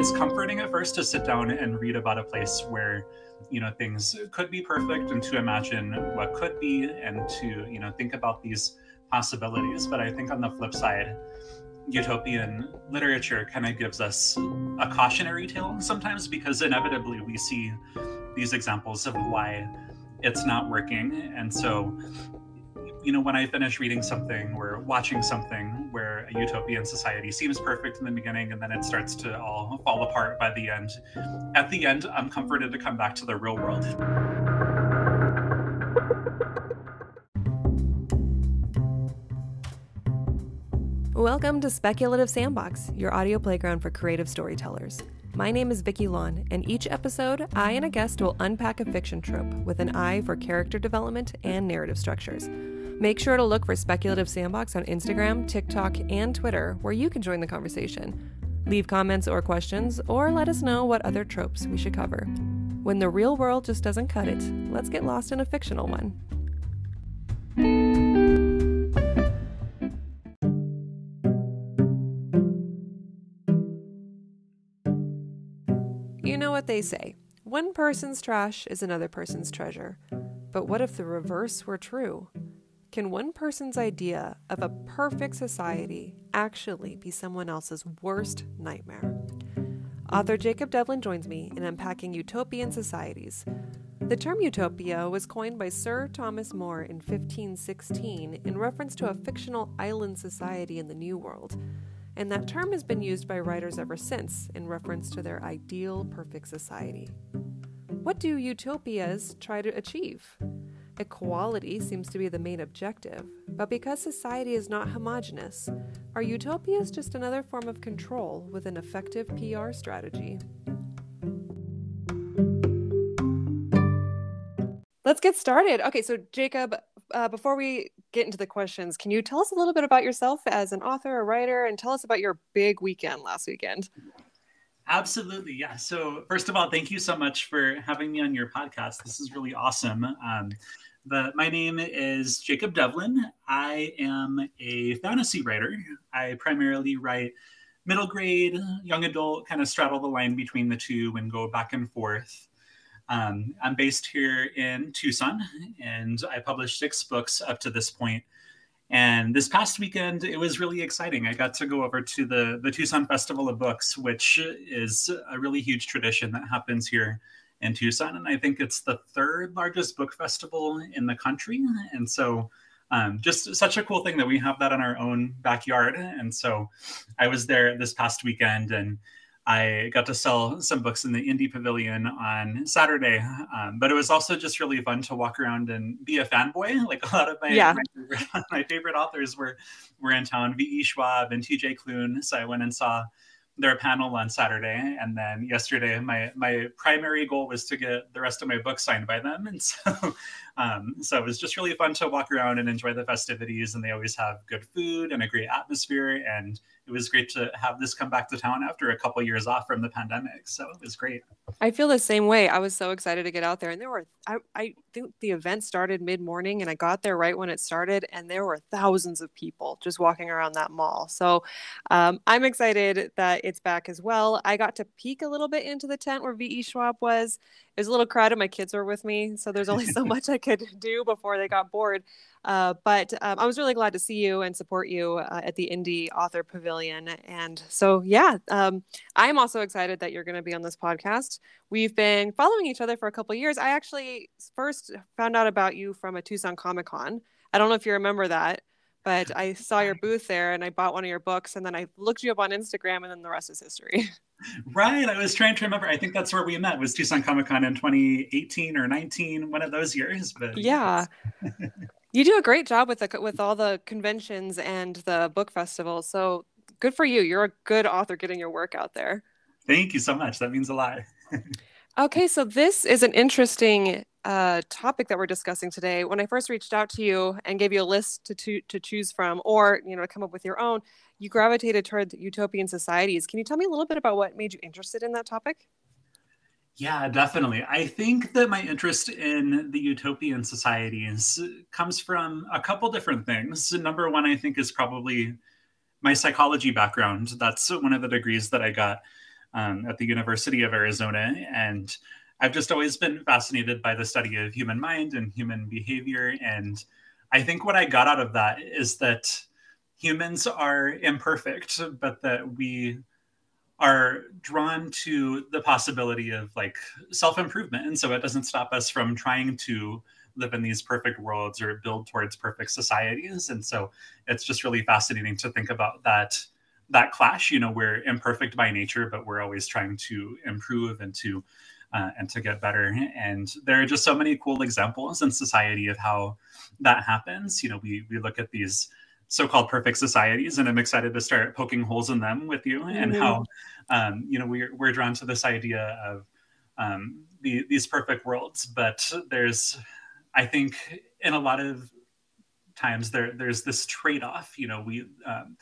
it's comforting at first to sit down and read about a place where you know things could be perfect and to imagine what could be and to you know think about these possibilities. But i think on the flip side utopian literature kind of gives us a cautionary tale sometimes because inevitably we see these examples of why it's not working. And so you know when i finish reading something or watching something a utopian society seems perfect in the beginning and then it starts to all fall apart by the end at the end i'm comforted to come back to the real world Welcome to Speculative Sandbox, your audio playground for creative storytellers. My name is Vickie Lan, and each episode, I and a guest will unpack a fiction trope with an eye for character development and narrative structures. Make sure to look for Speculative Sandbox on Instagram, TikTok, and Twitter, where you can join the conversation. Leave comments or questions, or let us know what other tropes we should cover. When the real world just doesn't cut it, let's get lost in a fictional one. You know what they say one person's trash is another person's treasure. But what if the reverse were true? Can one person's idea of a perfect society actually be someone else's worst nightmare? Author Jacob Devlin joins me in unpacking utopian societies. The term utopia was coined by Sir Thomas More in 1516 in reference to a fictional island society in the New World and that term has been used by writers ever since in reference to their ideal perfect society. What do utopias try to achieve? Equality seems to be the main objective, but because society is not homogenous, are utopias just another form of control with an effective PR strategy? Let's get started. Okay, so Jacob, uh, before we get into the questions, can you tell us a little bit about yourself as an author, a writer, and tell us about your big weekend last weekend? Absolutely, yeah. So first of all, thank you so much for having me on your podcast. This is really awesome. Um, the, my name is Jacob Devlin. I am a fantasy writer. I primarily write middle grade, young adult, kind of straddle the line between the two and go back and forth. Um, I'm based here in Tucson, and I published six books up to this point. And this past weekend, it was really exciting. I got to go over to the, the Tucson Festival of Books, which is a really huge tradition that happens here in Tucson. And I think it's the third largest book festival in the country. And so, um, just such a cool thing that we have that in our own backyard. And so, I was there this past weekend and I got to sell some books in the Indie Pavilion on Saturday, um, but it was also just really fun to walk around and be a fanboy. Like a lot of my yeah. my, favorite, my favorite authors were were in town, V.E. Schwab and T.J. Klune. So I went and saw their panel on Saturday, and then yesterday my my primary goal was to get the rest of my book signed by them, and so um, so it was just really fun to walk around and enjoy the festivities. And they always have good food and a great atmosphere, and it was great to have this come back to town after a couple years off from the pandemic. So it was great. I feel the same way. I was so excited to get out there, and there were I, I think the event started mid morning, and I got there right when it started, and there were thousands of people just walking around that mall. So um, I'm excited that it's back as well. I got to peek a little bit into the tent where VE Schwab was. It was a little crowded. My kids were with me, so there's only so much I could do before they got bored. Uh, but um, I was really glad to see you and support you uh, at the Indie Author Pavilion. And so, yeah, um, I'm also excited that you're going to be on this podcast. We've been following each other for a couple years. I actually first found out about you from a Tucson Comic Con. I don't know if you remember that, but I saw your booth there and I bought one of your books. And then I looked you up on Instagram, and then the rest is history. Right. I was trying to remember. I think that's where we met was Tucson Comic Con in 2018 or 19, one of those years. But yeah. You do a great job with the with all the conventions and the book festivals. So good for you. You're a good author getting your work out there. Thank you so much. That means a lot. okay, so this is an interesting uh, topic that we're discussing today. When I first reached out to you and gave you a list to, to to choose from, or you know, to come up with your own, you gravitated toward utopian societies. Can you tell me a little bit about what made you interested in that topic? Yeah, definitely. I think that my interest in the utopian societies comes from a couple different things. Number one, I think, is probably my psychology background. That's one of the degrees that I got. um, at the University of Arizona. And I've just always been fascinated by the study of human mind and human behavior. And I think what I got out of that is that humans are imperfect, but that we are drawn to the possibility of like self improvement. And so it doesn't stop us from trying to live in these perfect worlds or build towards perfect societies. And so it's just really fascinating to think about that that clash. You know, we're imperfect by nature, but we're always trying to improve and to uh, and to get better. And there are just so many cool examples in society of how that happens. You know, we we look at these so-called perfect societies and i'm excited to start poking holes in them with you mm-hmm. and how um, you know we're, we're drawn to this idea of um, the, these perfect worlds but there's i think in a lot of times there there's this trade-off you know we um,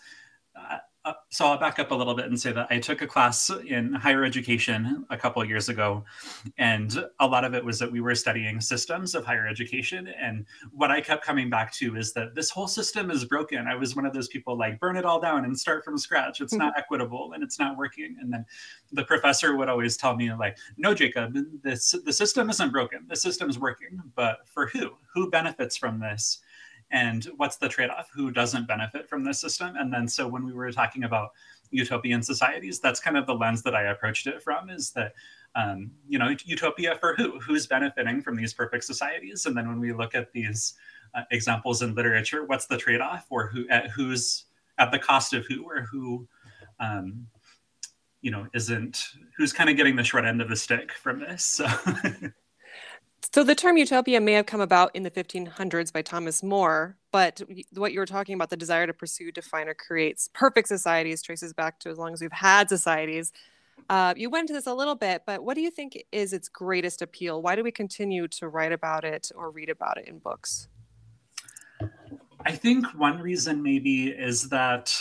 uh, so I'll back up a little bit and say that I took a class in higher education a couple of years ago, and a lot of it was that we were studying systems of higher education. And what I kept coming back to is that this whole system is broken. I was one of those people like burn it all down and start from scratch. It's not equitable and it's not working. And then the professor would always tell me like, "No, Jacob, this the system isn't broken. The system's working, but for who? Who benefits from this?" And what's the trade-off? Who doesn't benefit from this system? And then so when we were talking about utopian societies that's kind of the lens that i approached it from is that um, you know utopia for who? Who's benefiting from these perfect societies? And then when we look at these uh, examples in literature what's the trade-off or who at who's at the cost of who or who um, you know isn't who's kind of getting the short end of the stick from this? So So the term utopia may have come about in the 1500s by Thomas More, but what you were talking about, the desire to pursue, define, or create perfect societies, traces back to as long as we've had societies. Uh, you went into this a little bit, but what do you think is its greatest appeal? Why do we continue to write about it or read about it in books? I think one reason maybe is that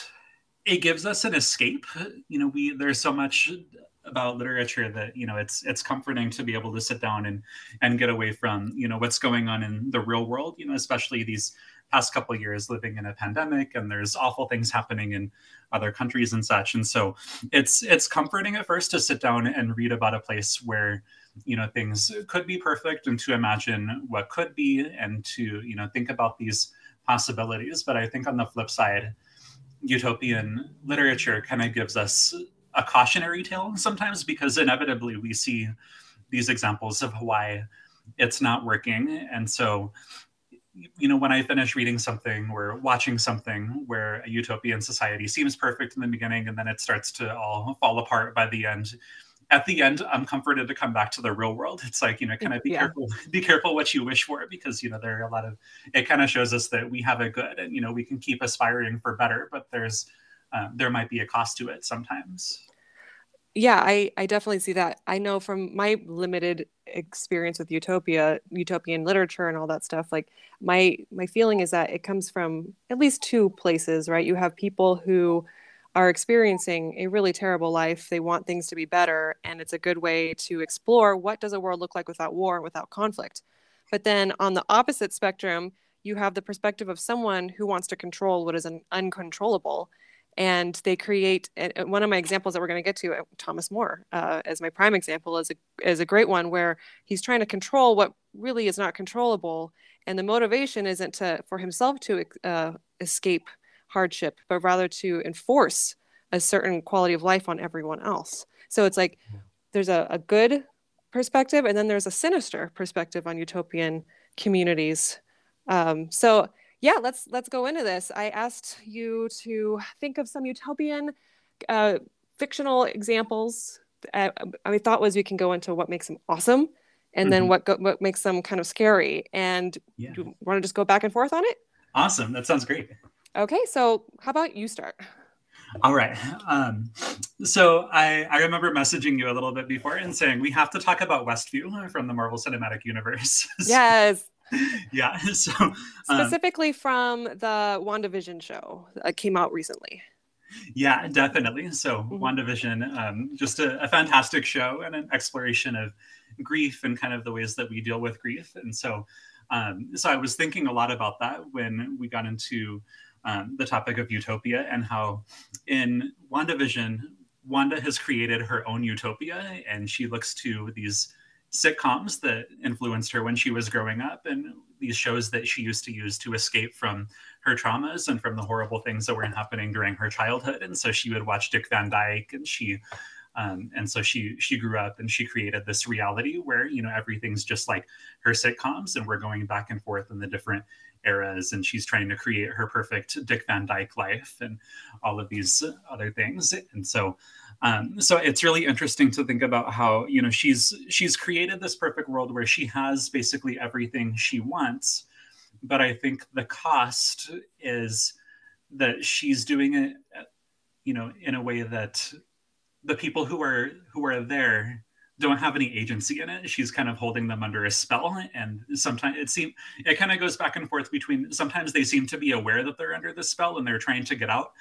it gives us an escape. You know, we there's so much about literature that you know it's it's comforting to be able to sit down and and get away from you know what's going on in the real world you know especially these past couple years living in a pandemic and there's awful things happening in other countries and such. And so it's it's comforting at first to sit down and read about a place where you know things could be perfect and to imagine what could be and to you know think about these possibilities. But i think on the flip side utopian literature kind of gives us a cautionary tale sometimes because inevitably we see these examples of why it's not working. And so, you know, when I finish reading something or watching something where a utopian society seems perfect in the beginning and then it starts to all fall apart by the end, at the end i'm comforted to come back to the real world it's like you know kind of be yeah. careful be careful what you wish for because you know there are a lot of it kind of shows us that we have a good and you know we can keep aspiring for better but there's um, there might be a cost to it sometimes yeah i i definitely see that. I know from my limited experience with utopia utopian literature and all that stuff like my my feeling is that it comes from at least two places right? You have people who are experiencing a really terrible life they want things to be better and it's a good way to explore what does a world look like without war and without conflict. But then on the opposite spectrum you have the perspective of someone who wants to control what is an uncontrollable and they create one of my examples that we're going to get to uh, thomas more uh, as my prime example is a, is a great one where he's trying to control what really is not controllable and the motivation isn't to for himself to uh, escape hardship but rather to enforce a certain quality of life on everyone else. So it's like there's a, a good perspective and then there's a sinister perspective on utopian communities. Um, so yeah, let's let's go into this. I asked you to think of some utopian uh, fictional examples. Uh, my thought was we can go into what makes them awesome, and mm-hmm. then what go, what makes them kind of scary. And yeah. you want to just go back and forth on it? Awesome, that sounds great. Okay, so how about you start? All right. Um, so I, I remember messaging you a little bit before and saying we have to talk about Westview from the Marvel Cinematic Universe. Yes. yeah. So um, specifically from the WandaVision show that came out recently. Yeah, definitely. So mm-hmm. WandaVision, um, just a, a, fantastic show and an exploration of grief and kind of the ways that we deal with grief. And so, um, so I was thinking a lot about that when we got into um, the topic of utopia and how in WandaVision Wanda has created her own utopia, and she looks to these sitcoms that influenced her when she was growing up, and these shows that she used to use to escape from her traumas and from the horrible things that were happening during her childhood. And so she would watch Dick Van Dyke, and she um, and so she she grew up and she created this reality where you know everything's just like her sitcoms and we're going back and forth in the different eras and she's trying to create her perfect dick van dyke life and all of these other things and so um, so it's really interesting to think about how you know she's she's created this perfect world where she has basically everything she wants but i think the cost is that she's doing it you know in a way that the people who are who are there don't have any agency in it. She's kind of holding them under a spell, and sometimes it seems it kind of goes back and forth between. Sometimes they seem to be aware that they're under the spell and they're trying to get out,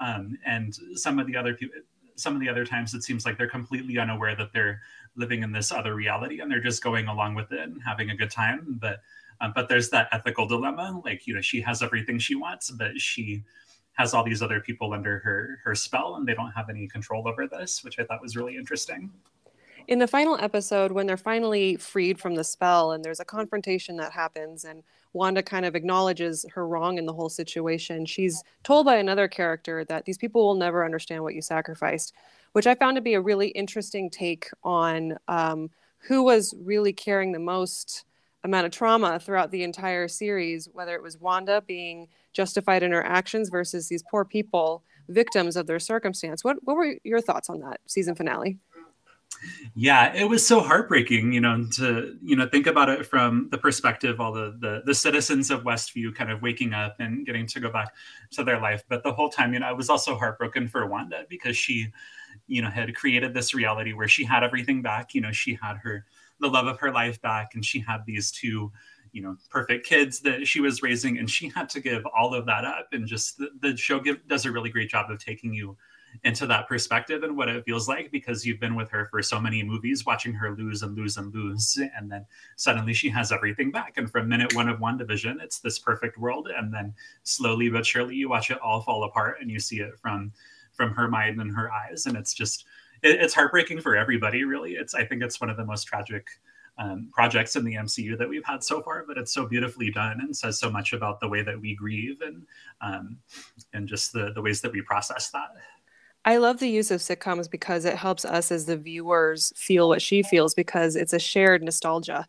um, and some of the other people. Some of the other times it seems like they're completely unaware that they're living in this other reality and they're just going along with it and having a good time. But um, but there's that ethical dilemma. Like you know, she has everything she wants, but she has all these other people under her her spell and they don't have any control over this, which I thought was really interesting. In the final episode, when they're finally freed from the spell and there's a confrontation that happens and Wanda kind of acknowledges her wrong in the whole situation, she's told by another character that these people will never understand what you sacrificed, which I found to be a really interesting take on um, who was really carrying the most amount of trauma throughout the entire series, whether it was Wanda being justified in her actions versus these poor people victims of their circumstance. What what were your thoughts on that season finale? Yeah, it was so heartbreaking, you know, to you know think about it from the perspective all the, the the citizens of Westview kind of waking up and getting to go back to their life. But the whole time, you know, I was also heartbroken for Wanda because she, you know, had created this reality where she had everything back. You know, she had her the love of her life back, and she had these two you know perfect kids that she was raising and she had to give all of that up and just the, the show give, does a really great job of taking you into that perspective and what it feels like because you've been with her for so many movies watching her lose and lose and lose and then suddenly she has everything back and from minute one of WandaVision it's this perfect world and then slowly but surely you watch it all fall apart and you see it from from her mind and her eyes and it's just it, it's heartbreaking for everybody really it's i think it's one of the most tragic um, projects in the MCU that we've had so far, but it's so beautifully done and says so much about the way that we grieve and um, and just the the ways that we process that. I love the use of sitcoms because it helps us as the viewers feel what she feels because it's a shared nostalgia,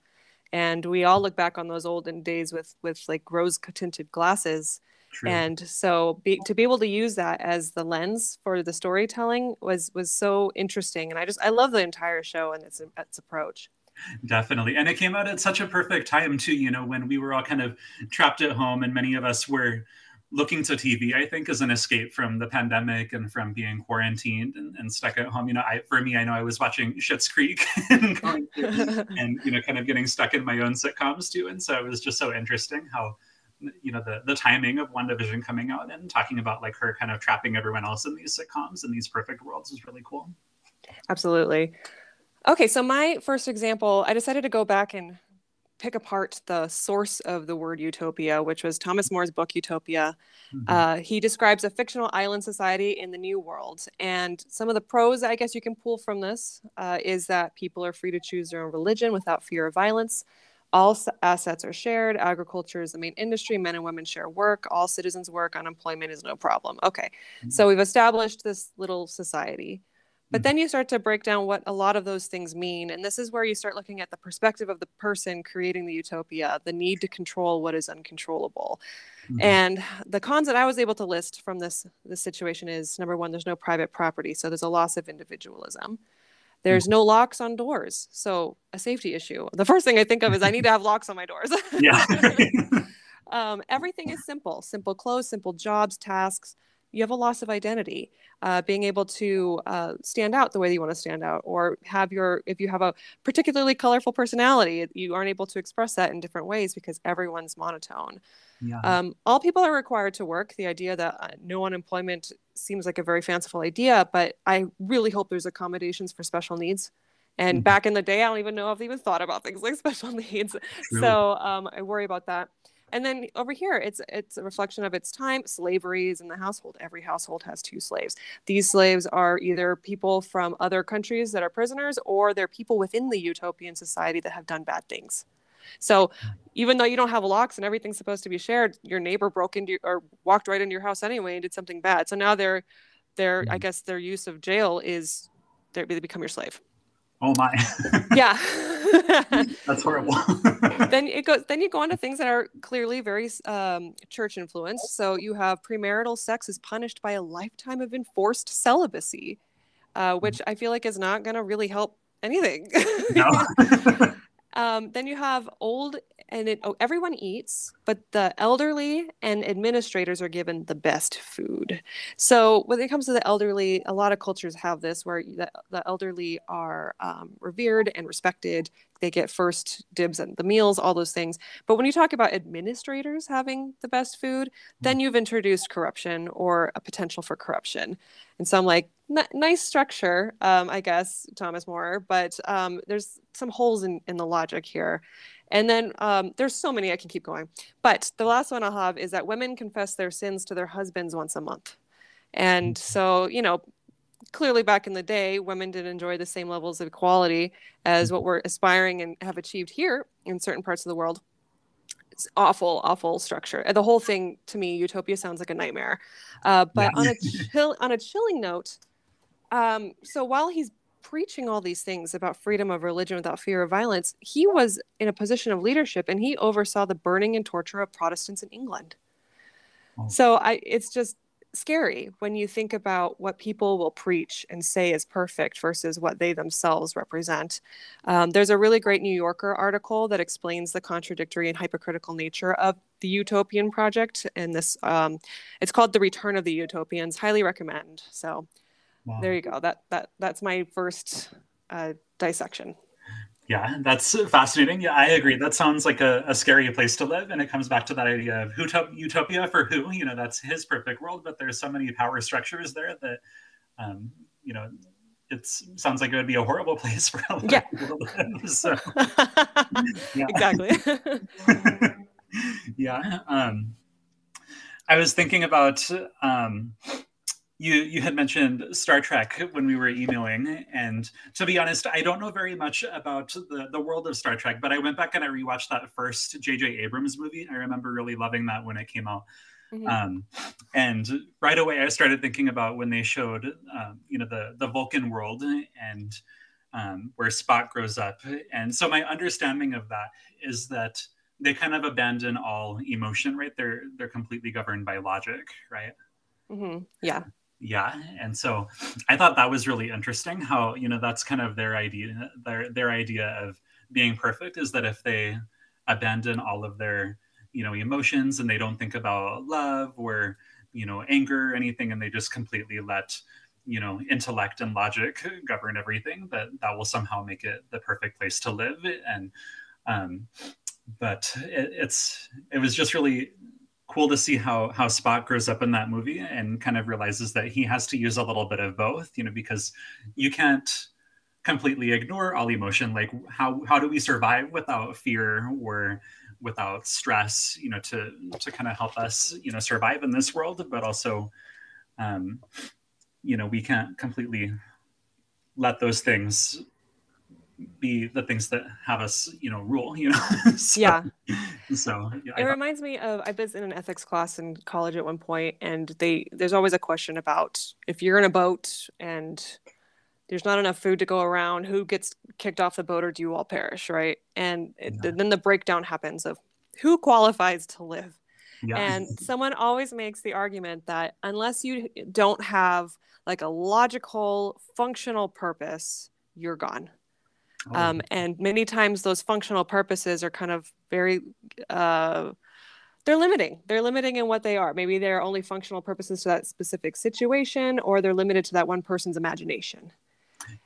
and we all look back on those olden days with with like rose tinted glasses. True. And so be, to be able to use that as the lens for the storytelling was was so interesting, and I just I love the entire show and its its approach. Definitely. And it came out at such a perfect time, too, you know, when we were all kind of trapped at home and many of us were looking to TV, I think, as an escape from the pandemic and from being quarantined and, and stuck at home. You know, I, for me, I know I was watching Schitt's Creek and, and, you know, kind of getting stuck in my own sitcoms too. And so it was just so interesting how, you know, the, the timing of WandaVision coming out and talking about like her kind of trapping everyone else in these sitcoms and these perfect worlds was really cool. Absolutely. Okay, so my first example, I decided to go back and pick apart the source of the word utopia, which was Thomas More's book Utopia. Mm-hmm. Uh, he describes a fictional island society in the New World. And some of the pros I guess you can pull from this uh, is that people are free to choose their own religion without fear of violence. All assets are shared. Agriculture is the main industry. Men and women share work. All citizens work. Unemployment is no problem. Okay. Mm-hmm. So we've established this little society. But then you start to break down what a lot of those things mean. And this is where you start looking at the perspective of the person creating the utopia, the need to control what is uncontrollable. Mm-hmm. And the cons that I was able to list from this, this situation is number one, there's no private property. So there's a loss of individualism. There's mm-hmm. no locks on doors. So a safety issue. The first thing I think of is I need to have locks on my doors. yeah. um, everything is simple simple clothes, simple jobs, tasks you have a loss of identity uh, being able to uh, stand out the way that you want to stand out or have your if you have a particularly colorful personality you aren't able to express that in different ways because everyone's monotone yeah. um, all people are required to work the idea that uh, no unemployment seems like a very fanciful idea but i really hope there's accommodations for special needs and mm-hmm. back in the day i don't even know if they even thought about things like special needs True. so um, i worry about that And then over here, it's it's a reflection of its time. Slavery is in the household. Every household has two slaves. These slaves are either people from other countries that are prisoners, or they're people within the utopian society that have done bad things. So even though you don't have locks and everything's supposed to be shared, your neighbor broke into your, or walked right into your house anyway and did something bad. So now their their I mm-hmm. guess their use of jail is they become your slave. Oh my. yeah. That's horrible. then it goes. Then you go on to things that are clearly very um, church influenced. So you have premarital sex is punished by a lifetime of enforced celibacy, uh, which I feel like is not going to really help anything. No. Um, then you have old and it, oh, everyone eats, but the elderly and administrators are given the best food. So when it comes to the elderly, a lot of cultures have this where the, the elderly are um, revered and respected. They get first dibs on the meals, all those things. But when you talk about administrators having the best food, then mm. you've introduced corruption or a potential for corruption. And so I'm like, n- nice structure, um, I guess, Thomas More, but um, there's some holes in, in the logic here. And then um, there's so many I can keep going. But the last one I'll have is that women confess their sins to their husbands once a month. And mm. so, you know, clearly back in the day, women did enjoy the same levels of equality as what we're aspiring and have achieved here in certain parts of the world. It's awful, awful structure. The whole thing to me, utopia sounds like a nightmare. Uh, but yeah. on a chill, on a chilling note, um, so while he's preaching all these things about freedom of religion without fear of violence, he was in a position of leadership and he oversaw the burning and torture of Protestants in England. Oh. So I, it's just scary when you think about what people will preach and say is perfect versus what they themselves represent. Um, there's a really great New Yorker article that explains the contradictory and hypocritical nature of the Utopian project, and this um, it's called "The Return of the Utopians." Highly recommend. So Wow. There you go. That that that's my first uh, dissection. Yeah, that's fascinating. Yeah, I agree. That sounds like a, a, scary place to live, and it comes back to that idea of utopia for who. You know, that's his perfect world, but there's so many power structures there that, um, you know, it sounds like it would be a horrible place for a lot yeah. of people to live. So, exactly. yeah. Um, I was thinking about um, you you had mentioned Star Trek when we were emailing, and to be honest, I don't know very much about the the world of Star Trek. But I went back and I rewatched that first J.J. Abrams movie. I remember really loving that when it came out. Mm-hmm. Um, and right away, I started thinking about when they showed, um, you know, the the Vulcan world and um, where Spock grows up. And so my understanding of that is that they kind of abandon all emotion, right? They're they're completely governed by logic, right? Mm-hmm. Yeah yeah and so i thought that was really interesting how you know that's kind of their idea their their idea of being perfect is that if they abandon all of their you know emotions and they don't think about love or you know anger or anything and they just completely let you know intellect and logic govern everything that that will somehow make it the perfect place to live. And um but it, it's it was just really cool to see how how Spock grows up in that movie and kind of realizes that he has to use a little bit of both, you know, because you can't completely ignore all emotion. Like how how do we survive without fear or without stress, you know, to to kind of help us, you know, survive in this world, but also um, you know, we can't completely let those things be the things that have us, you know, rule, you know. so, yeah. So yeah, it I, reminds me of I was in an ethics class in college at one point, and they there's always a question about if you're in a boat and there's not enough food to go around, who gets kicked off the boat, or do you all perish, right? And it, yeah. then the breakdown happens of who qualifies to live. Yeah. And someone always makes the argument that unless you don't have like a logical, functional purpose, you're gone Oh. Um, and many times those functional purposes are kind of very, uh, they're limiting. They're limiting in what they are. Maybe they're only functional purposes to that specific situation, or they're limited to that one person's imagination.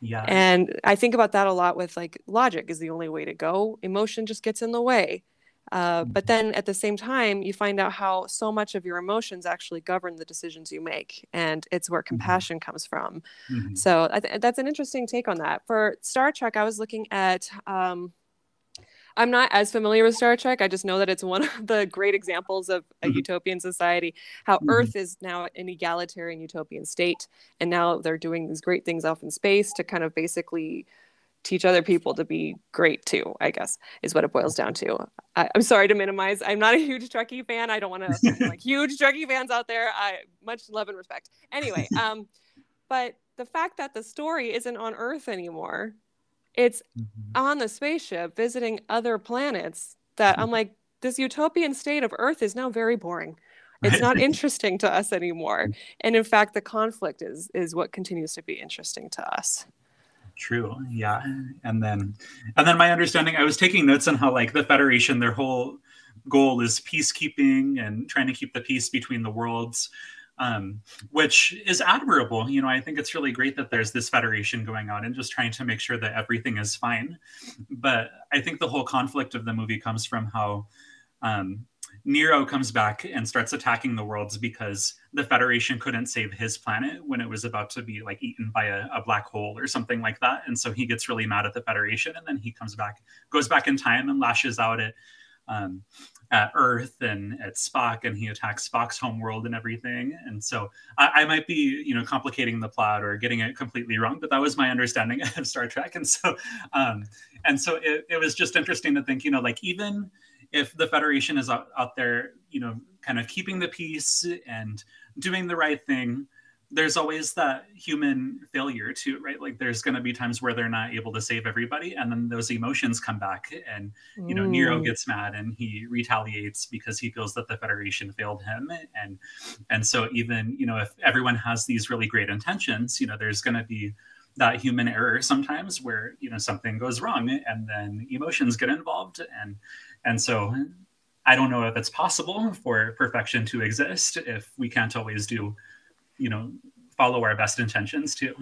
Yeah. And I think about that a lot with like logic is the only way to go. Emotion just gets in the way. Uh, but mm-hmm. then at the same time, you find out how so much of your emotions actually govern the decisions you make. And it's where mm-hmm. compassion comes from. Mm-hmm. So th- that's an interesting take on that. For Star Trek, I was looking at um, I'm not as familiar with Star Trek. I just know that it's one of the great examples of a mm-hmm. utopian society. How mm-hmm. Earth is now an egalitarian utopian state, and now they're doing these great things off in space to kind of basically teach other people to be great too. I guess is what it boils down to. I, am sorry to minimize. I'm not a huge Trekkie fan. I don't want to like huge Trekkie fans out there. I much love and respect. Anyway, um, but the fact that the story isn't on Earth anymore it's mm-hmm. on the spaceship visiting other planets that I'm like, this utopian state of Earth is now very boring. It's not interesting to us anymore. And in fact, the conflict is is what continues to be interesting to us. True. Yeah. And then and then my understanding, I was taking notes on how like the Federation, their whole goal is peacekeeping and trying to keep the peace between the worlds um, which is admirable. You know, I think it's really great that there's this federation going on and just trying to make sure that everything is fine. But I think the whole conflict of the movie comes from how um, Nero comes back and starts attacking the worlds because the Federation couldn't save his planet when it was about to be like eaten by a, a, black hole or something like that. And so he gets really mad at the Federation and then he comes back, goes back in time and lashes out at um, at Earth and at Spock, and he attacks Spock's homeworld and everything. And so I, I, might be, you know, complicating the plot or getting it completely wrong, but that was my understanding of Star Trek. And so, um, and so it, it was just interesting to think, you know, like even if the Federation is out, out there, you know, kind of keeping the peace and doing the right thing, there's always that human failure too right like there's going to be times where they're not able to save everybody and then those emotions come back and you know mm. nero gets mad and he retaliates because he feels that the federation failed him and and so even you know if everyone has these really great intentions you know there's going to be that human error sometimes where you know something goes wrong and then emotions get involved and and so i don't know if it's possible for perfection to exist if we can't always do you know follow our best intentions too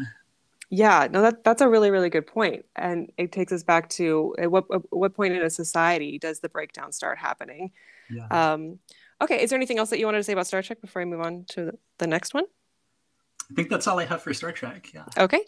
yeah no that that's a really really good point and it takes us back to at what at what point in a society does the breakdown start happening yeah. um okay is there anything else that you wanted to say about star trek before i move on to the next one I think that's all I have for Star Trek. Yeah. Okay.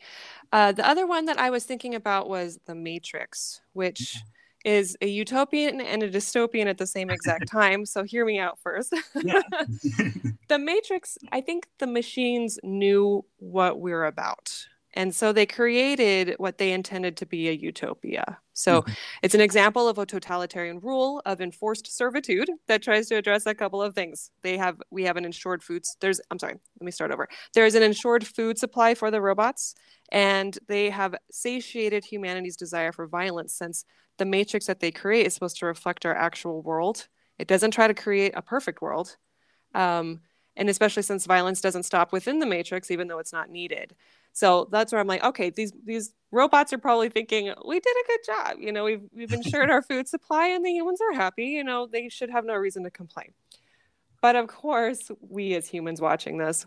Uh, the other one that I was thinking about was The Matrix, which is a utopian and a dystopian at the same exact time. So hear me out first. the Matrix, I think the machines knew what we're about. And so they created what they intended to be a utopia. So mm-hmm. it's an example of a totalitarian rule of enforced servitude that tries to address a couple of things. They have we have an insured foods. There's I'm sorry, let me start over. There's an insured food supply for the robots, and they have satiated humanity's desire for violence since the matrix that they create is supposed to reflect our actual world. It doesn't try to create a perfect world. Um, and especially since violence doesn't stop within the matrix, even though it's not needed. So that's where I'm like, okay, these these robots are probably thinking we did a good job. You know, we've we've ensured our food supply, and the humans are happy. You know, they should have no reason to complain. But of course, we as humans watching this,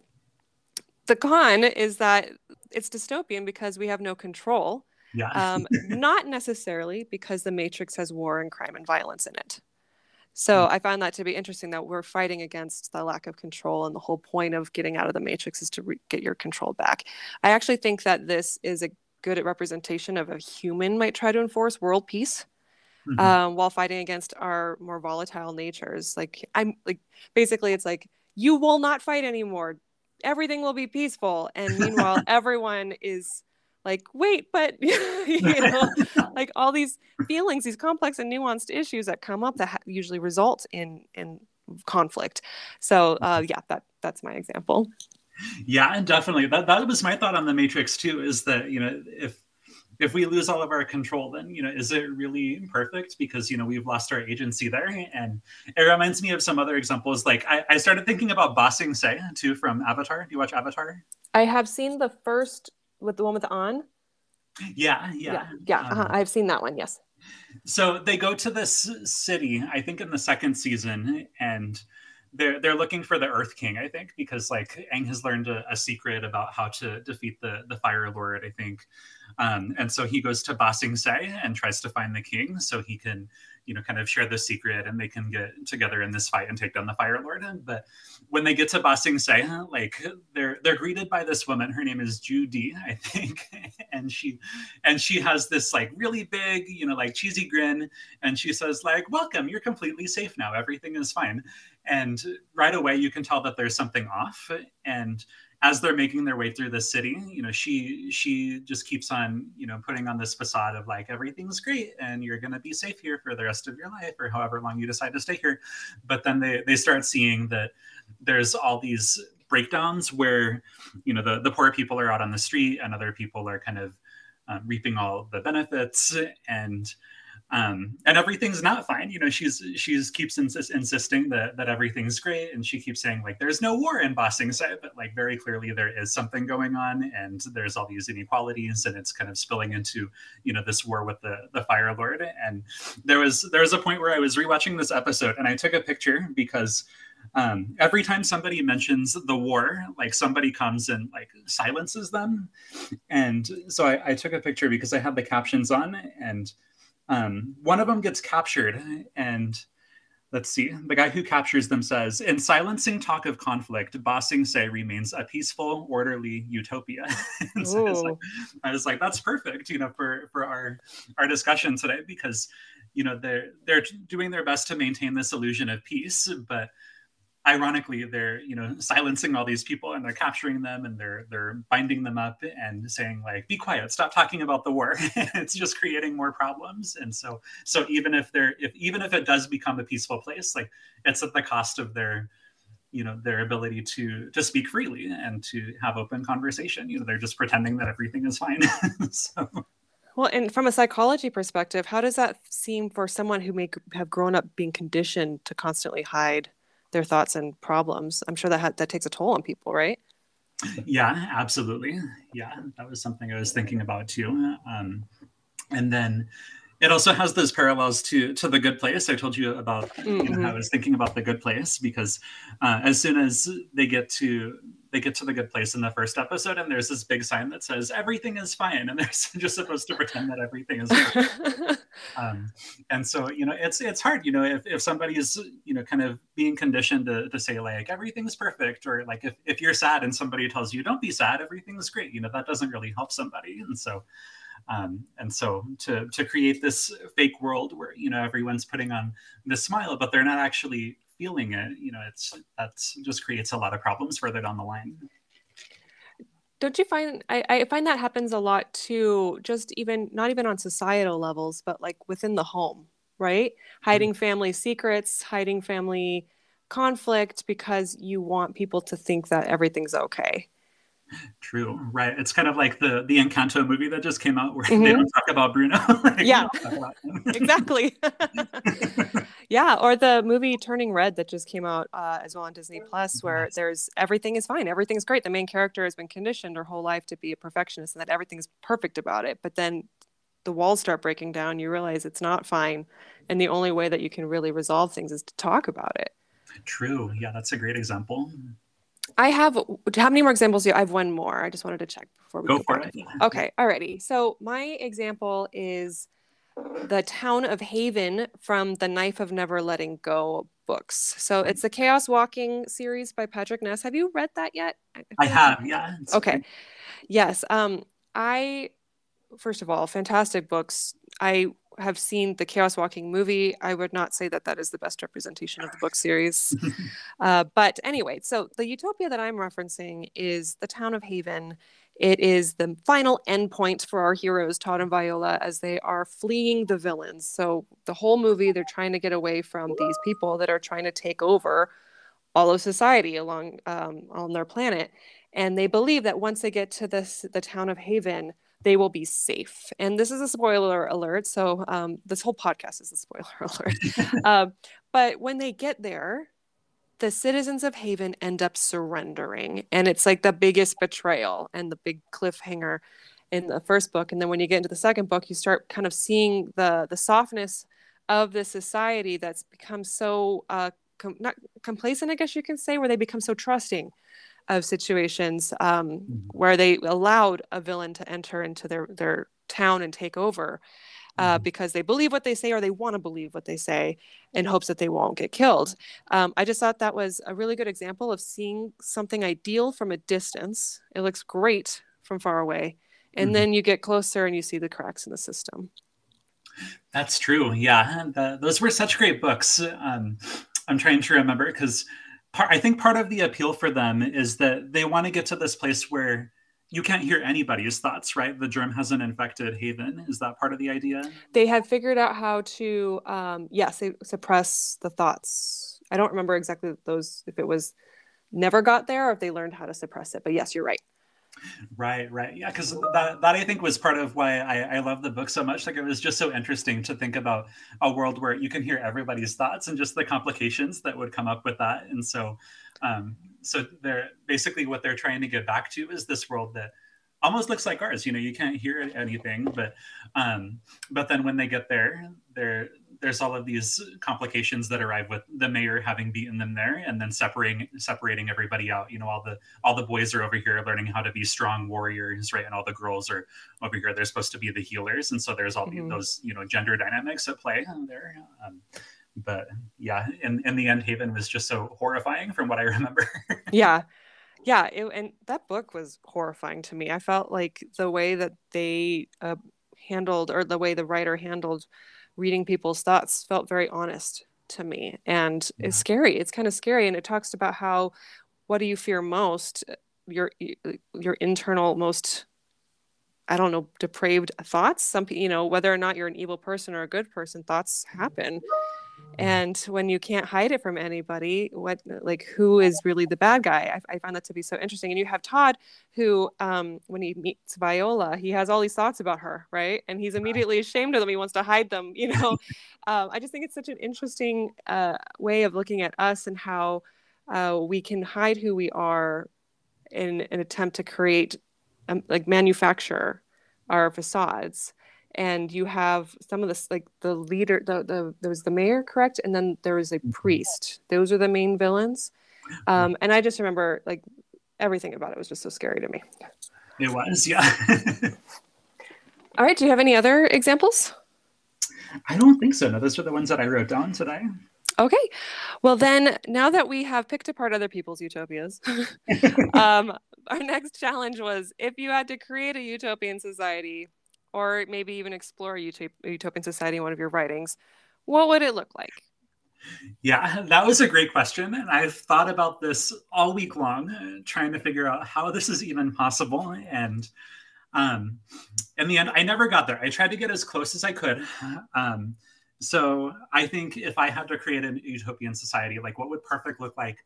the con is that it's dystopian because we have no control yeah. um, not necessarily because the Matrix has war and crime and violence in it. So mm. I found that to be interesting that we're fighting against the lack of control, and the whole point of getting out of the Matrix is to re- get your control back. I actually think that this is a good representation of a human might try to enforce world peace. Mm-hmm. Um, while fighting against our more volatile natures, like I'm like basically, it's like you will not fight anymore. Everything will be peaceful, and meanwhile, everyone is like wait but you know like all these feelings these complex and nuanced issues that come up that ha- usually result in in conflict. So uh, yeah that that's my example. Yeah and definitely. That, that was my thought on the matrix too is that you know if if we lose all of our control then you know is it really perfect because you know we've lost our agency there. And it reminds me of some other examples. Like i, I started thinking about Ba Sing Se too from avatar. Do you watch avatar? I have seen the first with the one with the on? Yeah, yeah, yeah. yeah. Uh-huh. Um, I've seen that one. Yes. So they go to this city, I think, in the second season, and they're they're looking for the Earth King, I think, because like Aang has learned a, a secret about how to defeat the the Fire Lord, I think, um, and so he goes to Ba Sing Se and tries to find the king so he can you know kind of share the secret and they can get together in this fight and take down the fire lord. But when they get to Ba Sing Se like they're they're greeted by this woman. Her name is Joo Dee i think. And she and she has this like really big you know like cheesy grin. And she says like welcome. You're completely safe now. Everything is fine. And right away you can tell that there's something off. And as they're making their way through the city, you know, she she just keeps on, you know, putting on this facade of like everything's great and you're gonna be safe here for the rest of your life or however long you decide to stay here. But then they they start seeing that there's all these breakdowns where, you know, the the poor people are out on the street and other people are kind of um, reaping all the benefits and um, and everything's not fine. You know, she's she's keeps insist, insisting that that everything's great, and she keeps saying like there's no war in Ba Sing Se, but like very clearly there is something going on, and there's all these inequalities, and it's kind of spilling into you know this war with the the Fire Lord. And there was there was a point where I was rewatching this episode, and I took a picture because um, every time somebody mentions the war, like somebody comes and like silences them. And so I, I, took a picture because I had the captions on and um, one of them gets captured, and let's see, the guy who captures them says, "In silencing talk of conflict, Ba Sing Se remains a peaceful, orderly utopia." so I, was like, I was like, "That's perfect," you know, for for our our discussion today because you know they're they're doing their best to maintain this illusion of peace, but ironically they're you know silencing all these people and they're capturing them and they're they're binding them up and saying like be quiet. Stop talking about the war. It's just creating more problems. And so so even if they're if even if it does become a peaceful place like it's at the cost of their you know their ability to to speak freely and to have open conversation. You know they're just pretending that everything is fine. So. Well, and from a psychology perspective, how does that seem for someone who may have grown up being conditioned to constantly hide their thoughts and problems. I'm sure that ha- that takes a toll on people, right? Yeah, absolutely. Yeah, that was something I was thinking about too. Um, and then it also has those parallels to to the good place i told you about mm-hmm. you know, i was thinking about the good place because uh, as soon as they get to they get to the good place in the first episode and there's this big sign that says everything is fine and they're just supposed to pretend that everything is fine. Um, and so you know it's it's hard you know if, if somebody is you know kind of being conditioned to, to say like everything's perfect or like if, if you're sad and somebody tells you don't be sad everything's great you know that doesn't really help somebody. And so um, and so to to create this fake world where you know everyone's putting on this smile but they're not actually feeling it, you know, it's that's just creates a lot of problems further down the line. Don't you find I, I find that happens a lot too, just even not even on societal levels, but like within the home, right? Hiding mm-hmm. family secrets, hiding family conflict because you want people to think that everything's okay. True, right? It's kind of like the the Encanto movie that just came out where mm-hmm. they don't talk about Bruno. like, yeah, exactly. Yeah, or the movie Turning Red that just came out uh, as well on Disney Plus, where there's everything is fine, everything's great. The main character has been conditioned her whole life to be a perfectionist, and that everything's perfect about it. But then the walls start breaking down. You realize it's not fine, and the only way that you can really resolve things is to talk about it. True. Yeah, that's a great example. I have how many more examples do you? I have one more. I just wanted to check before we go for it. Okay, alrighty. So my example is the town of Haven from the Knife of Never Letting Go books. So it's the Chaos Walking series by Patrick Ness. Have you read that yet? I, have, yeah. Okay. Yes. Um, I first of all, fantastic books. I have seen the Chaos Walking movie. I would not say that that is the best representation of the book series. uh, but anyway, so the utopia that I'm referencing is the town of Haven. It is the final endpoint for our heroes, Todd and Viola, as they are fleeing the villains. So the whole movie, they're trying to get away from these people that are trying to take over all of society along um, on their planet. And they believe that once they get to this, the town of Haven, they will be safe. And this is a spoiler alert. So um, this whole podcast is a spoiler alert. uh, but when they get there, the citizens of Haven end up surrendering. And it's like the biggest betrayal and the big cliffhanger in the first book. And then when you get into the second book, you start kind of seeing the the softness of the society that's become so uh, com- not complacent, I guess you can say, where they become so trusting of situations um, mm-hmm. where they allowed a villain to enter into their their town and take over. Uh, mm-hmm. because they believe what they say or they want to believe what they say in hopes that they won't get killed. Um, I just thought that was a really good example of seeing something ideal from a distance. It looks great from far away. And mm-hmm. then you get closer and you see the cracks in the system. That's true. Yeah. The, those were such great books. Um, I'm trying to remember because I think part of the appeal for them is that they want to get to this place where you can't hear anybody's thoughts, right? The germ hasn't infected Haven. Is that part of the idea? They have figured out how to, um, yes, suppress the thoughts. I don't remember exactly those, if it was never got there or if they learned how to suppress it. But yes, you're right. Right, right. Yeah, because that, that I think was part of why I, I love the book so much. Like it was just so interesting to think about a world where you can hear everybody's thoughts and just the complications that would come up with that. And so um, so they're basically what they're trying to get back to is this world that almost looks like ours. You know, you can't hear anything, but um, but then when they get there, there there's all of these complications that arrive with the mayor having beaten them there and then separating separating everybody out. You know, all the all the boys are over here learning how to be strong warriors, right? And all the girls are over here. They're supposed to be the healers, and so there's all mm-hmm. those you know gender dynamics at play there. Um, but yeah, in in the end, Haven was just so horrifying from what I remember. yeah, yeah, it, and that book was horrifying to me. I felt like the way that they uh, handled, or the way the writer handled reading people's thoughts, felt very honest to me, and yeah. it's scary. It's kind of scary, and it talks about how what do you fear most? Your your internal most I don't know, depraved thoughts. Some, you know, whether or not you're an evil person or a good person, thoughts happen and when you can't hide it from anybody what like who is really the bad guy? I, I find that to be so interesting. And you have todd who um, when he meets viola he has all these thoughts about her right? And he's immediately ashamed of them. He wants to hide them you know? Um, i just think it's such an interesting uh, way of looking at us and how uh, we can hide who we are in an attempt to create um, like manufacture our facades and you have some of this like the leader the, the there was the mayor correct? And then there was a mm-hmm. priest. Those are the main villains. Um, and i just remember like everything about it was just so scary to me. It was yeah. All right do you have any other examples? I don't think so. No those are the ones that i wrote down today. Okay. Well then now that we have picked apart other people's utopias um, our next challenge was if you had to create a utopian society or maybe even explore a utopian society in one of your writings, what would it look like? Yeah, that was a great question. And I've thought about this all week long, uh, trying to figure out how this is even possible. And um, in the end, I never got there. I tried to get as close as I could. Um, so I think if I had to create an utopian society, like what would perfect look like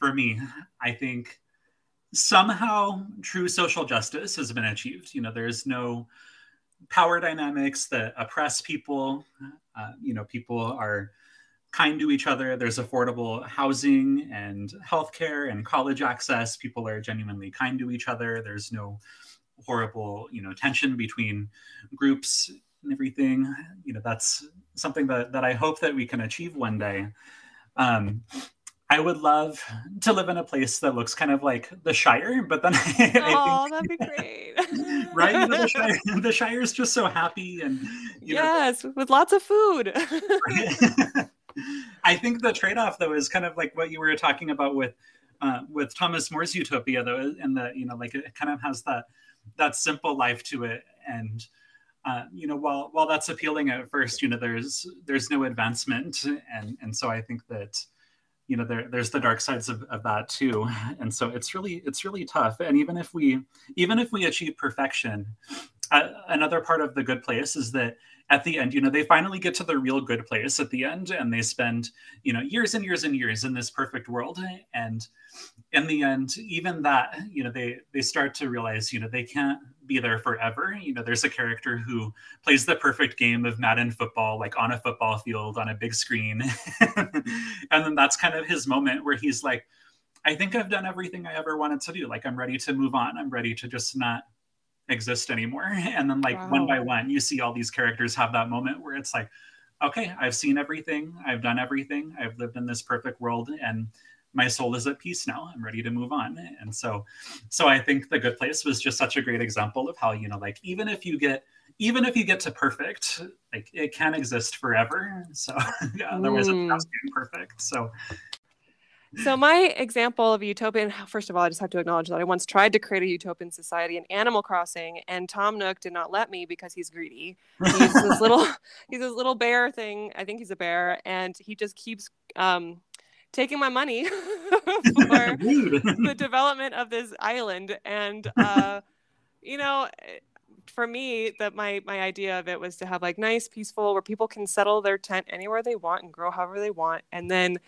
for me? I think somehow true social justice has been achieved. You know, there's no power dynamics that oppress people. Uh, you know, people are kind to each other. There's affordable housing and healthcare and college access. People are genuinely kind to each other. There's no horrible, you know, tension between groups and everything. You know, that's something that that I hope that we can achieve one day. Um, I would love to live in a place that looks kind of like the Shire, but then oh, that'd be great, right? The, Shire, the Shire is just so happy and yes, know, with lots of food. I think the trade-off, though, is kind of like what you were talking about with uh, with Thomas More's Utopia, though, and the you know, like it kind of has that that simple life to it, and uh, you know, while while that's appealing at first, you know, there's there's no advancement, and and so I think that you know there, there's the dark sides of, of that too. And so it's really it's really tough. And even if we even if we achieve perfection uh, another part of the good place is that at the end you know they finally get to the real good place at the end and they spend you know years and years and years in this perfect world. And in the end even that you know they they start to realize you know they can't be there forever. You know, there's a character who plays the perfect game of Madden football, like on a football field on a big screen. and then that's kind of his moment where he's like, I think I've done everything I ever wanted to do. Like, I'm ready to move on. I'm ready to just not exist anymore. And then, like, wow. one by one, you see all these characters have that moment where it's like, okay, I've seen everything, I've done everything, I've lived in this perfect world, and my soul is at peace now. I'm ready to move on. And so, so I think the good place was just such a great example of how you know, like even if you get even if you get to perfect, like it can exist forever. So yeah, otherwise mm. it's being perfect. So so my example of a utopian first of all i just have to acknowledge that i once tried to create a utopian society in animal crossing and tom nook did not let me because he's greedy he's this little he's this little bear thing i think he's a bear and he just keeps um, taking my money for the development of this island. And uh, you know for me that my my idea of it was to have like nice peaceful where people can settle their tent anywhere they want and grow however they want. And then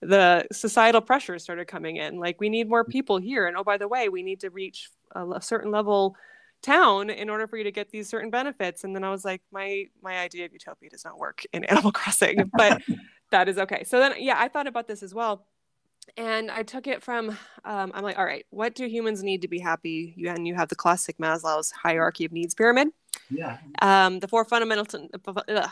the societal pressures started coming in. Like we need more people here. And oh by the way we need to reach a, a, certain level town in order for you to get these certain benefits. And then i was like my my idea of utopia does not work in animal crossing. But that is okay. So then yeah i thought about this as well. And i took it from um, i'm like all right what do humans need to be happy? You and you have the classic maslow's hierarchy of needs pyramid. Yeah. Um, the four fundamental uh,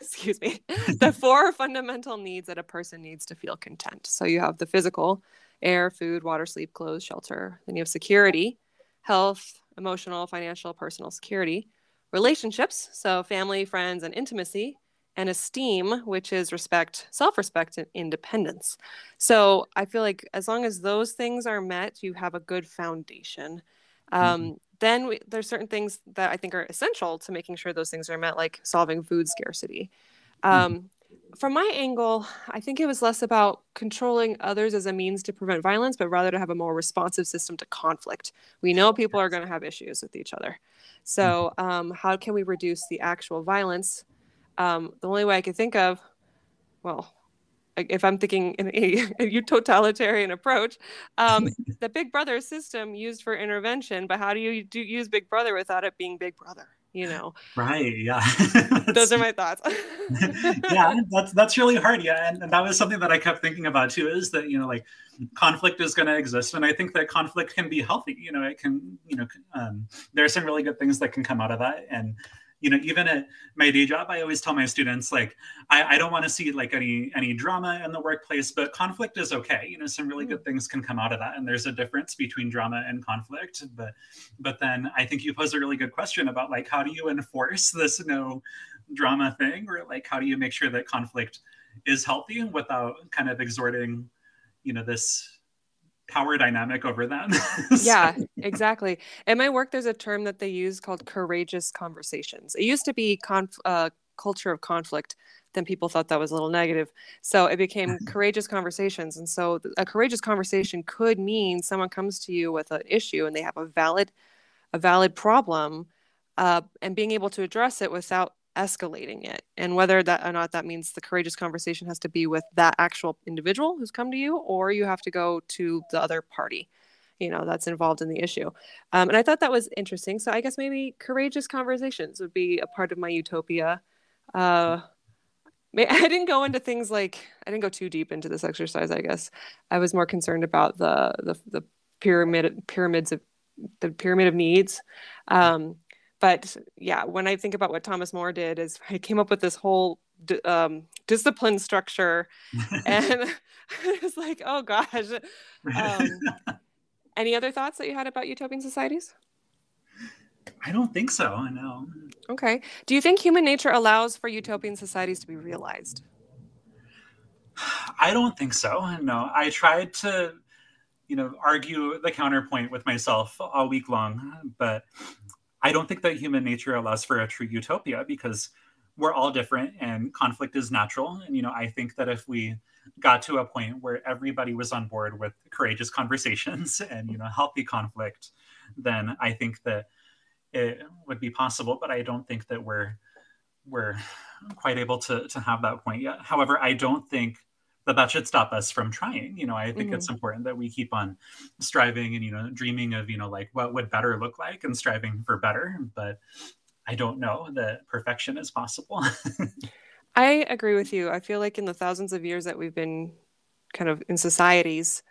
excuse me, the four fundamental needs that a person needs to feel content. So you have the physical, air, food, water, sleep, clothes, shelter. Then you have security, health, emotional, financial, personal security, relationships, so family, friends, and intimacy, and esteem, which is respect, self respect, and independence. So I feel like as long as those things are met, you have a good foundation. Um, mm-hmm then we, there's certain things that I think are essential to making sure those things are met, like solving food scarcity. Hmm. Um, mm-hmm. From my angle, I think it was less about controlling others as a means to prevent violence, but rather to have a more responsive system to conflict. We know people are going to have issues with each other. So, mm-hmm. um, how can we reduce the actual violence? Um, the only way I could think of, well, if I'm thinking in a, a totalitarian approach, um, the Big Brother system used for intervention, but how do you do, use Big Brother without it being Big Brother? You know, right? Yeah, those are my thoughts. yeah, that's that's really hard. Yeah, and, and that was something that I kept thinking about too. Is that you know like conflict is going to exist, and I think that conflict can be healthy. You know, it can you know um, there are some really good things that can come out of that, and you know even at my day job i always tell my students like i, I don't want to see like any any drama in the workplace but conflict is okay. You know some really mm. good things can come out of that and there's a difference between drama and conflict but but then i think you pose a really good question about like how do you enforce this no drama thing or like how do you make sure that conflict is healthy without kind of exhorting you know this power dynamic over them. so. Yeah, exactly. In my work, there's a term that they use called courageous conversations. It used to be conf- uh, culture of conflict. Then people thought that was a little negative. So it became courageous conversations. And so a courageous conversation could mean someone comes to you with an issue and they have a valid, a valid problem, uh, and being able to address it without escalating it. And whether that or not that means the courageous conversation has to be with that actual individual who's come to you or you have to go to the other party you know that's involved in the issue. Um, and i thought that was interesting. So i guess maybe courageous conversations would be a part of my utopia. Uh, I didn't go into things like I didn't go too deep into this exercise. I guess. I was more concerned about the the, the pyramid pyramids of the pyramid of needs, um, but yeah, when I think about what Thomas More did, is he came up with this whole um, discipline structure, and it's like, oh gosh. Um, any other thoughts that you had about utopian societies? I don't think so. I know. Okay. Do you think human nature allows for utopian societies to be realized? I don't think so. No, I tried to, you know, argue the counterpoint with myself all week long, but I don't think that human nature allows for a true utopia because we're all different and conflict is natural. And, you know, I think that if we got to a point where everybody was on board with courageous conversations and, you know, healthy conflict, then I think that it would be possible. But I don't think that we're, we're quite able to, to have that point yet. However, I don't think that that should stop us from trying you know i think mm-hmm. it's important that we keep on striving and you know dreaming of you know like what would better look like and striving for better but i don't know that perfection is possible i agree with you i feel like in the thousands of years that we've been kind of in societies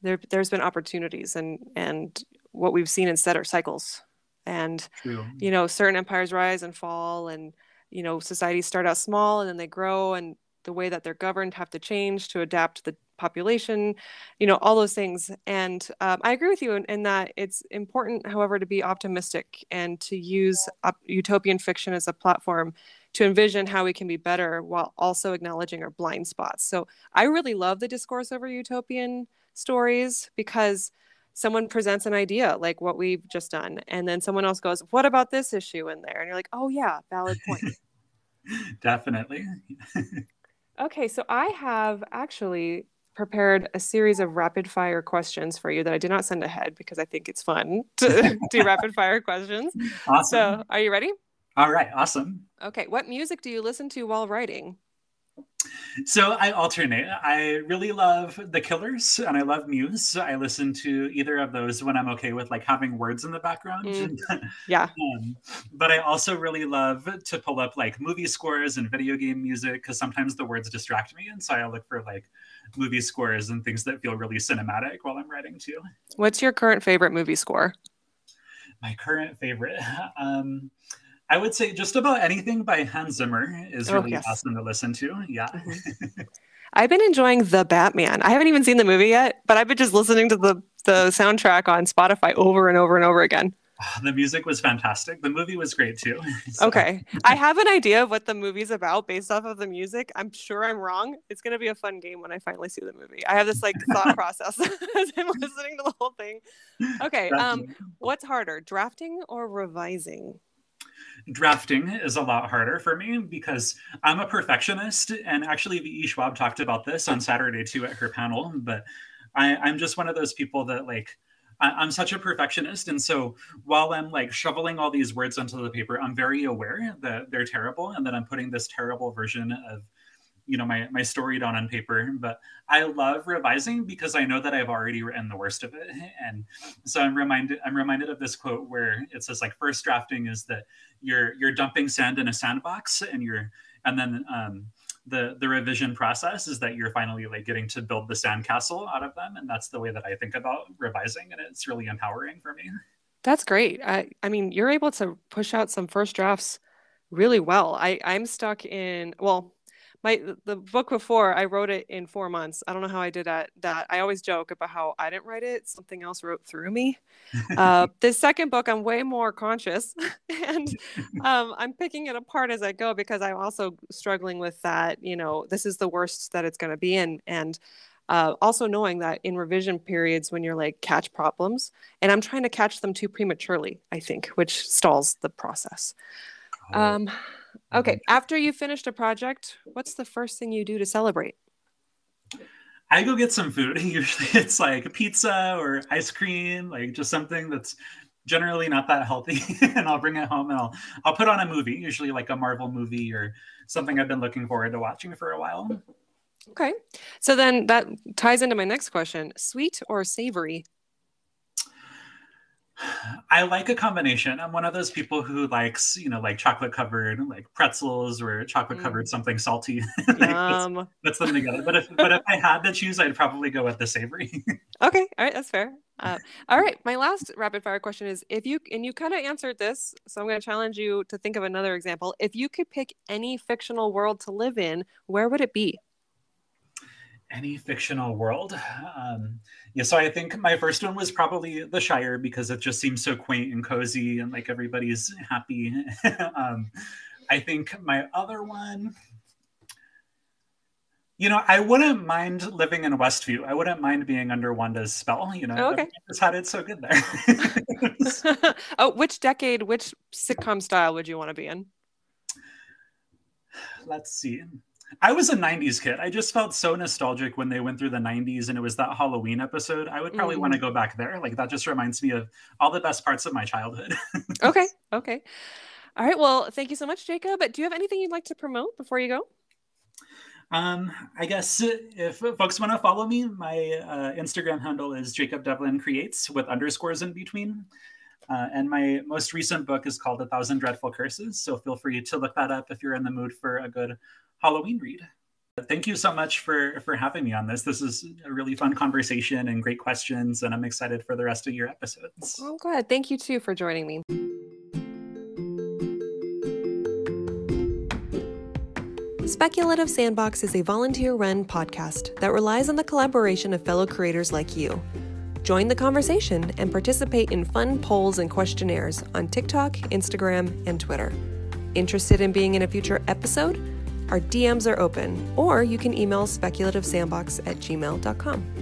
there there's been opportunities and and what we've seen instead are cycles and True. you know certain empires rise and fall and you know societies start out small and then they grow and the way that they're governed have to change to adapt to the population you know all those things. And um, i agree with you in, in, that it's important however to be optimistic and to use utopian fiction as a platform to envision how we can be better while also acknowledging our blind spots. So i really love the discourse over utopian stories because someone presents an idea like what we've just done and then someone else goes what about this issue in there? And you're like oh yeah valid point. Definitely okay so i have actually prepared a series of rapid fire questions for you that i did not send ahead because i think it's fun to do rapid fire questions. Awesome. so are you ready? All right awesome. Okay what music do you listen to while writing so I alternate. I really love The Killers and I love Muse. I listen to either of those when I'm okay with like having words in the background. Mm. yeah. Um, but I also really love to pull up like movie scores and video game music because sometimes the words distract me. And so I look for like movie scores and things that feel really cinematic while I'm writing too. What's your current favorite movie score? My current favorite. Um, I would say just about anything by Hans Zimmer is oh, really yes. awesome to listen to. Yeah. Mm-hmm. I've been enjoying The Batman. I haven't even seen the movie yet, but I've been just listening to the the soundtrack on Spotify over and over and over again. The music was fantastic. The movie was great too. so. Okay. I have an idea of what the movie's about based off of the music. I'm sure I'm wrong. It's going to be a fun game when I finally see the movie. I have this like thought process as I'm listening to the whole thing. Okay. Um what's harder, drafting or revising? Drafting is a lot harder for me because I'm a perfectionist. And actually, V.E. Schwab talked about this on Saturday too at her panel. But I, I'm just one of those people that like, I, am such a perfectionist. And so while I'm like shoveling all these words onto the paper, I'm very aware that they're terrible and that I'm putting this terrible version of you know my my story down on paper but i love revising because i know that i've already written the worst of it and so i'm reminded i'm reminded of this quote where it says like first drafting is that you're you're dumping sand in a sandbox and you're and then um the the revision process is that you're finally like getting to build the sandcastle out of them and that's the way that i think about revising and it's really empowering for me. That's great. I i mean you're able to push out some first drafts really well. I i'm stuck in well my the book before I wrote it in four months. I don't know how I did that. That I always joke about how I didn't write it; something else wrote through me. uh, the second book, I'm way more conscious, and um, I'm picking it apart as I go because I'm also struggling with that. You know, this is the worst that it's going to be, and and uh, also knowing that in revision periods when you're like catch problems, and I'm trying to catch them too prematurely, I think, which stalls the process. Oh. Um, Okay. After you finished a project, what's the first thing you do to celebrate? I go get some food. Usually it's like a pizza or ice cream, like just something that's generally not that healthy. and I'll bring it home and I'll I'll put on a movie, usually like a Marvel movie or something I've been looking forward to watching for a while. Okay. So then that ties into my next question. Sweet or savory? I like a combination. I'm one of those people who likes, you know, like chocolate covered, like pretzels or chocolate covered mm. something salty. like them together. But if but if I had to choose, I'd probably go with the savory. okay, all right, that's fair. Uh, all right, my last rapid fire question is: If you and you kind of answered this, so I'm going to challenge you to think of another example. If you could pick any fictional world to live in, where would it be? Any fictional world. Um, yeah, so I think my first one was probably The Shire because it just seems so quaint and cozy and like everybody's happy. um, I think my other one, you know, I wouldn't mind living in Westview. I wouldn't mind being under Wanda's spell. You know, oh, okay. just had it so good there. oh, which decade, which sitcom style would you want to be in? Let's see. I was a 90s kid. I just felt so nostalgic when they went through the 90s and it was that Halloween episode. I would probably mm. want to go back there. Like that just reminds me of all the best parts of my childhood. okay. Okay. All right. Well, thank you so much, Jacob. But do you have anything you'd like to promote before you go? Um, I guess if folks want to follow me, my uh, Instagram handle is Jacob Devlin Creates with underscores in between. Uh, and my most recent book is called A Thousand Dreadful Curses. So feel free to look that up if you're in the mood for a good Halloween read. Thank you so much for for having me on this. This is a really fun conversation and great questions, and I'm excited for the rest of your episodes. Well, good. Thank you too for joining me. Speculative Sandbox is a volunteer run podcast that relies on the collaboration of fellow creators like you. Join the conversation and participate in fun polls and questionnaires on TikTok, Instagram, and Twitter. Interested in being in a future episode? Our DMs are open, or you can email speculativesandbox at gmail.com.